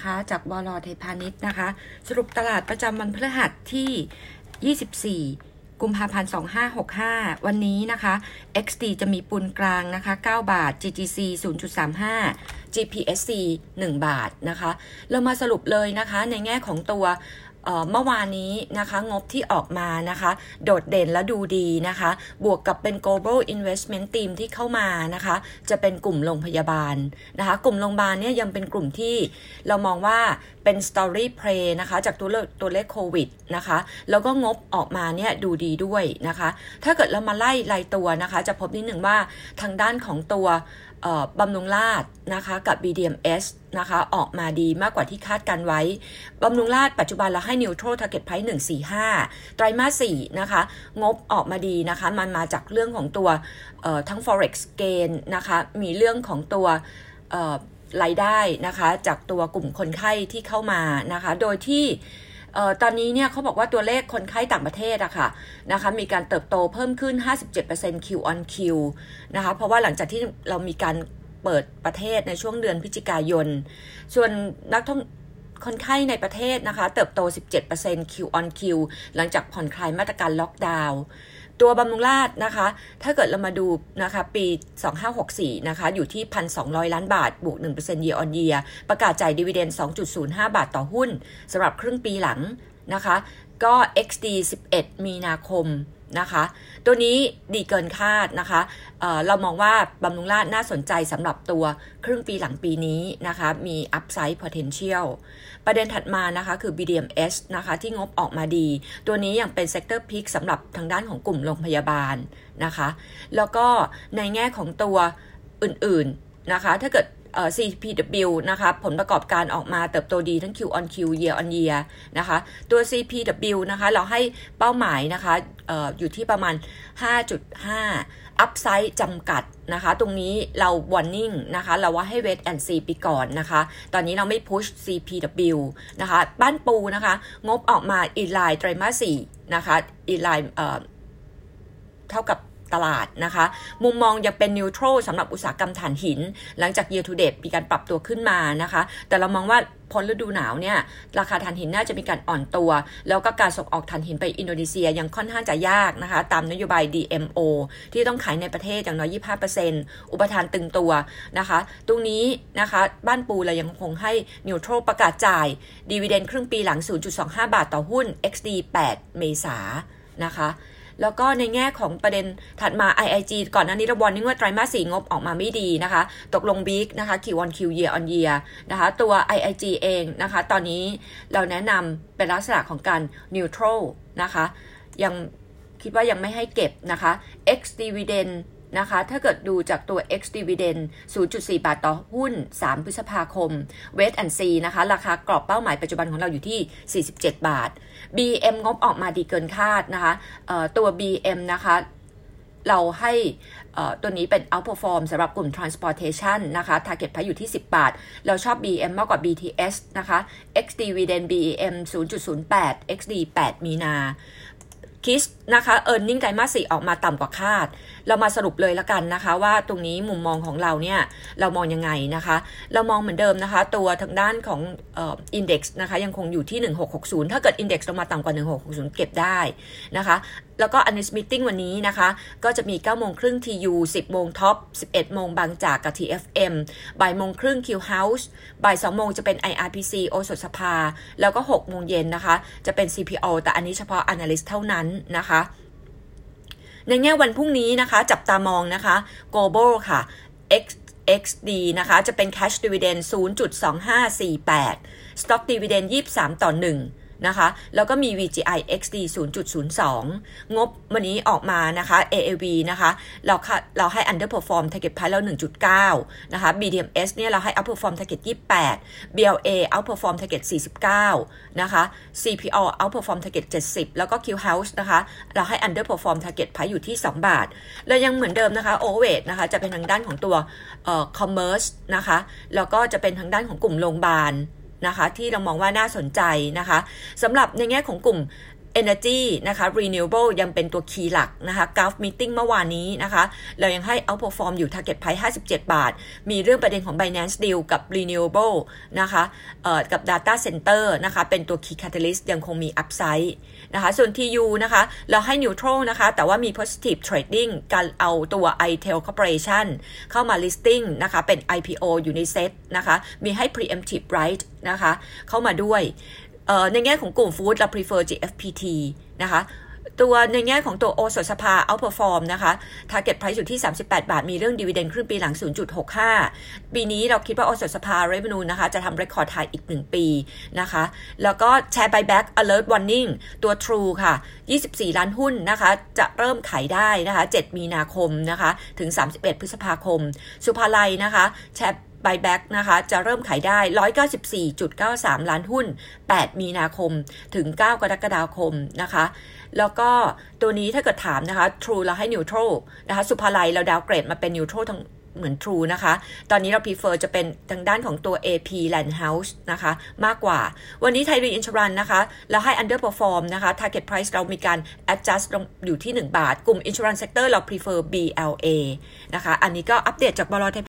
นะคะ จากบลไทยพาณิชย์นะคะ สรุปตลาดประจำวันพฤหัสที่ 24 กุมภาพันธ์ 2565 วันนี้นะคะ XD จะมีปูนกลางนะคะ 9 บาท GGC 0.35 GPSC 1 บาทนะคะ เรามาสรุปเลยนะคะในแง่ของตัว เมื่อวานนี้นะคะงบที่ออกมานะคะ โดดเด่นและดูดีนะคะ บวกกับเป็น global investment team ที่เข้ามานะคะ จะเป็นกลุ่มโรงพยาบาลนะคะ กลุ่มโรงพยาบาลเนี่ยยังเป็นกลุ่มที่เรามองว่าเป็น story play นะคะ จากตัวเลขตัวเลขโควิดนะคะ แล้วก็งบออกมาเนี่ยดูดีด้วยนะคะ ถ้าเกิดเรามาไล่รายตัวนะคะ จะพบนิดหนึ่งว่าทางด้านของตัว บำรุงราษนะคะกับ BDMs นะคะออกมาดีมากกว่าที่คาดการไว้ บำรุงราษปัจจุบันเราให้ neutral target price 145 ไตรมาส4นะคะ งบออกมาดีนะคะ มันมาจากเรื่องของตัวทั้ง forex gain นะคะ มีเรื่องของตัวรายได้นะคะ จากตัวกลุ่มคนไข้ที่เข้ามานะคะ โดยที่ ตอนนี้เนี่ยเขาบอกว่าตัวเลขคนไข้ต่างประเทศอะค่ะนะคะมีการเติบโตเพิ่มขึ้น 57% Q on Q นะคะเพราะว่าหลังจากที่เรามีการเปิดประเทศในช่วงเดือนพฤศจิกายน ส่วนนักท่องคนไข้ในประเทศนะคะ เติบโต 17% Q on Q หลังจากผ่อนคลายมาตรการล็อกดาวน์ ตัวบำรุงราชนะคะ ถ้าเกิดเรามาดูนะคะปี 2564 นะคะ อยู่ที่ 1,200 ล้านบาท บวก 1% year on year ประกาศจ่ายดีเวเดน2.05 บาทต่อหุ้นสำหรับครึ่งปีหลังนะคะ ก็ XD 11 มีนาคม นะคะ ตัวนี้ดีเกินคาดนะคะเเรามองว่าบำรุงราชน่าสนใจสำหรับตัวครึ่งปีหลังปีนี้นะคะ มี upside potential ประเด็นถัดมานะคะคือ BDMS นะคะที่งบออกมาดี ตัวนี้ยังเป็น sector pick สำหรับทางด้านของกลุ่มโรงพยาบาลนะคะ แล้วก็ในแง่ของตัวอื่นๆนะคะ ถ้าเกิด CPW นะคะผลประกอบการออกมาเติบโตดีทั้ง Q on Q year on year นะคะตัว CPW นะคะเราให้เป้าหมายนะคะอออยู่ที่ประมาณ 5.5 upside จำกัดนะคะตรงนี้เรา warning นะคะเราว่าให้ wait and see ไปก่อนนะคะตอนนี้เราไม่ push CPW นะคะบ้านปูนะคะงบออกมา inline ไตรมาส4นะคะ inline เท่ากับ ตลาดนะคะ มุมมองยังเป็น neutral สำหรับอุตสาหกรรมถ่านหิน หลังจาก year to date มีการปรับตัวขึ้นมานะคะ แต่เรามองว่าพ้นฤดูหนาวเนี่ยราคาถ่านหินน่าจะมีการอ่อนตัว แล้วก็การส่งออกถ่านหินไปอินโดนีเซียยังค่อนข้างจะยากนะคะ ตามนโยบาย DMO ที่ต้องขายในประเทศอย่างน้อย 25%อุปทานตึงตัวนะคะ ตรงนี้นะคะบ้านปูเรายังคงให้ neutral ประกาศจ่าย dividend ครึ่งปีหลัง 0.25 บาทต่อหุ้น XD 8 เมษานะคะ แล้วก็ในแง่ของประเด็นถัดมา IIG ก่อนหน้านี้เรา warning ว่าไตรมาสสี่งบออกมาไม่ดีนะคะ ตกลงบิ๊กนะคะ Q on Q year on year นะคะ ตัว IIG เองนะคะ ตอนนี้เราแนะนำเป็นลักษณะของการนิวโตรนะคะ ยังคิดว่ายังไม่ให้เก็บนะคะ X dividend นะคะ ถ้าเกิดดูจากตัว X dividend 0.4 บาทต่อหุ้น 3 พฤษภาคม Wait and See นะคะ ราคากรอบเป้าหมายปัจจุบันของเราอยู่ที่ 47 บาท BM งบออกมาดีเกินคาดนะคะตัว BM นะคะเราให้ตัวนี้เป็น outperform สำหรับกลุ่ม transportation นะคะ target price อยู่ที่ 10 บาท เราชอบ BM มากกว่า BTS นะคะ XD dividend BM 0.08 XD 8 มีนา KISS นะคะ earning ไตรมาสสี่ออกมาต่ำกว่าคาด เรามาสรุปเลยละกันนะคะ ว่าตรงนี้มุมมองของเราเนี่ย เรามองยังไงนะคะ เรามองเหมือนเดิมนะคะ ตัวทางด้านของเอ่อ index นะคะยังคงอยู่ที่ 1660 ถ้าเกิด index ลงมาต่ำกว่า 1660 เก็บได้นะคะ แล้วก็ analyst meeting วันนี้นะคะ ก็จะมี 9 โมงครึ่ง TU 10 โมง TOP 11 โมงบางจากกับ TFM บ่ายโมงครึ่ง Q House บ่าย 2 โมงจะเป็น IRPC โอสถสภา แล้วก็ 6 โมงเย็นนะคะ จะเป็น CPO แต่อันนี้เฉพาะ Analyst เท่านั้นนะคะในแง่วันพรุ่งนี้นะคะ จับตามองนะคะ Global ค่ะ X XD นะคะ จะเป็น Cash Dividend 0.2548 Stock Dividend 23 ต่อ 1 นะคะ แล้วก็มี VGI XD 0.02 งบวันนี้ออกมานะคะ AAV นะคะ เราเราให้ underperform target price แล้ว1.9 นะคะ BDMs เนี่ยเราให้ outperform target 28 BLA outperform target 49 นะคะ CPO outperform target 70 แล้วก็ Q House นะคะ เราให้ underperform target price อยู่ที่ 2 บาท แล้วยังเหมือนเดิมนะคะ overweight นะคะ จะเป็นทางด้านของตัว commerce นะคะ แล้วก็จะเป็นทางด้านของกลุ่มโรงพยาบาล นะคะ ที่เรามองว่าน่าสนใจนะคะสำหรับในแง่ของกลุ่ม Energy นะคะ Renewable ยังเป็นตัวคีย์หลักนะคะ Gulf Meeting เมื่อวานนี้นะคะเรายังให้ outperform อยู่ target price 57 บาท มีเรื่องประเด็นของ Binance Deal กับ Renewable นะคะเอ่อกับ Data Center นะคะเป็นตัว Key Catalyst ยังคงมี upside นะคะส่วน TU นะคะเราให้ neutral นะคะแต่ว่ามี positive trading การเอาตัว iTel Corporation เข้ามา listing นะคะเป็น IPO อยู่ในเซ็ตนะคะมีให้ preemptive right นะคะเข้ามาด้วย ในแง่ของกลุ่มฟู้ดเรา prefer GFPT นะคะตัวในแง่ของตัวโอสถสภา outperform นะคะ target price อยู่ที่ 38 บาท มีเรื่อง dividend ครึ่งปีหลัง 0.65 ปีนี้เราคิดว่าโอสถสภา revenue นะคะ จะทำ record high อีก 1 ปีนะคะ แล้วก็ share buyback alert warning ตัว True ค่ะ 24 ล้านหุ้นนะคะ จะเริ่มขายได้นะคะ 7 มีนาคมนะคะ ถึง 31 พฤษภาคม สุภาลัยนะคะแชร์ buyback นะคะจะเริ่มขายได้ 194.93 ล้านหุ้น 8 มีนาคมถึง 9 กรกฎาคมนะคะ แล้วก็ตัวนี้ถ้าเกิดถามนะคะ True เราให้ neutral นะคะสุภาลัยเราดาวเกรดมาเป็น neutral ทั้งเหมือน True นะคะ ตอนนี้เรา prefer จะเป็นทางด้านของตัว AP Land House นะคะ มากกว่า วันนี้ไทยรีอินชรันนะคะ เราให้ underperform นะคะ target price เรามีการ adjust ลงอยู่ที่ 1 บาท กลุ่ม insurance sector เรา prefer BLA นะคะ อันนี้ก็อัปเดตจากบลท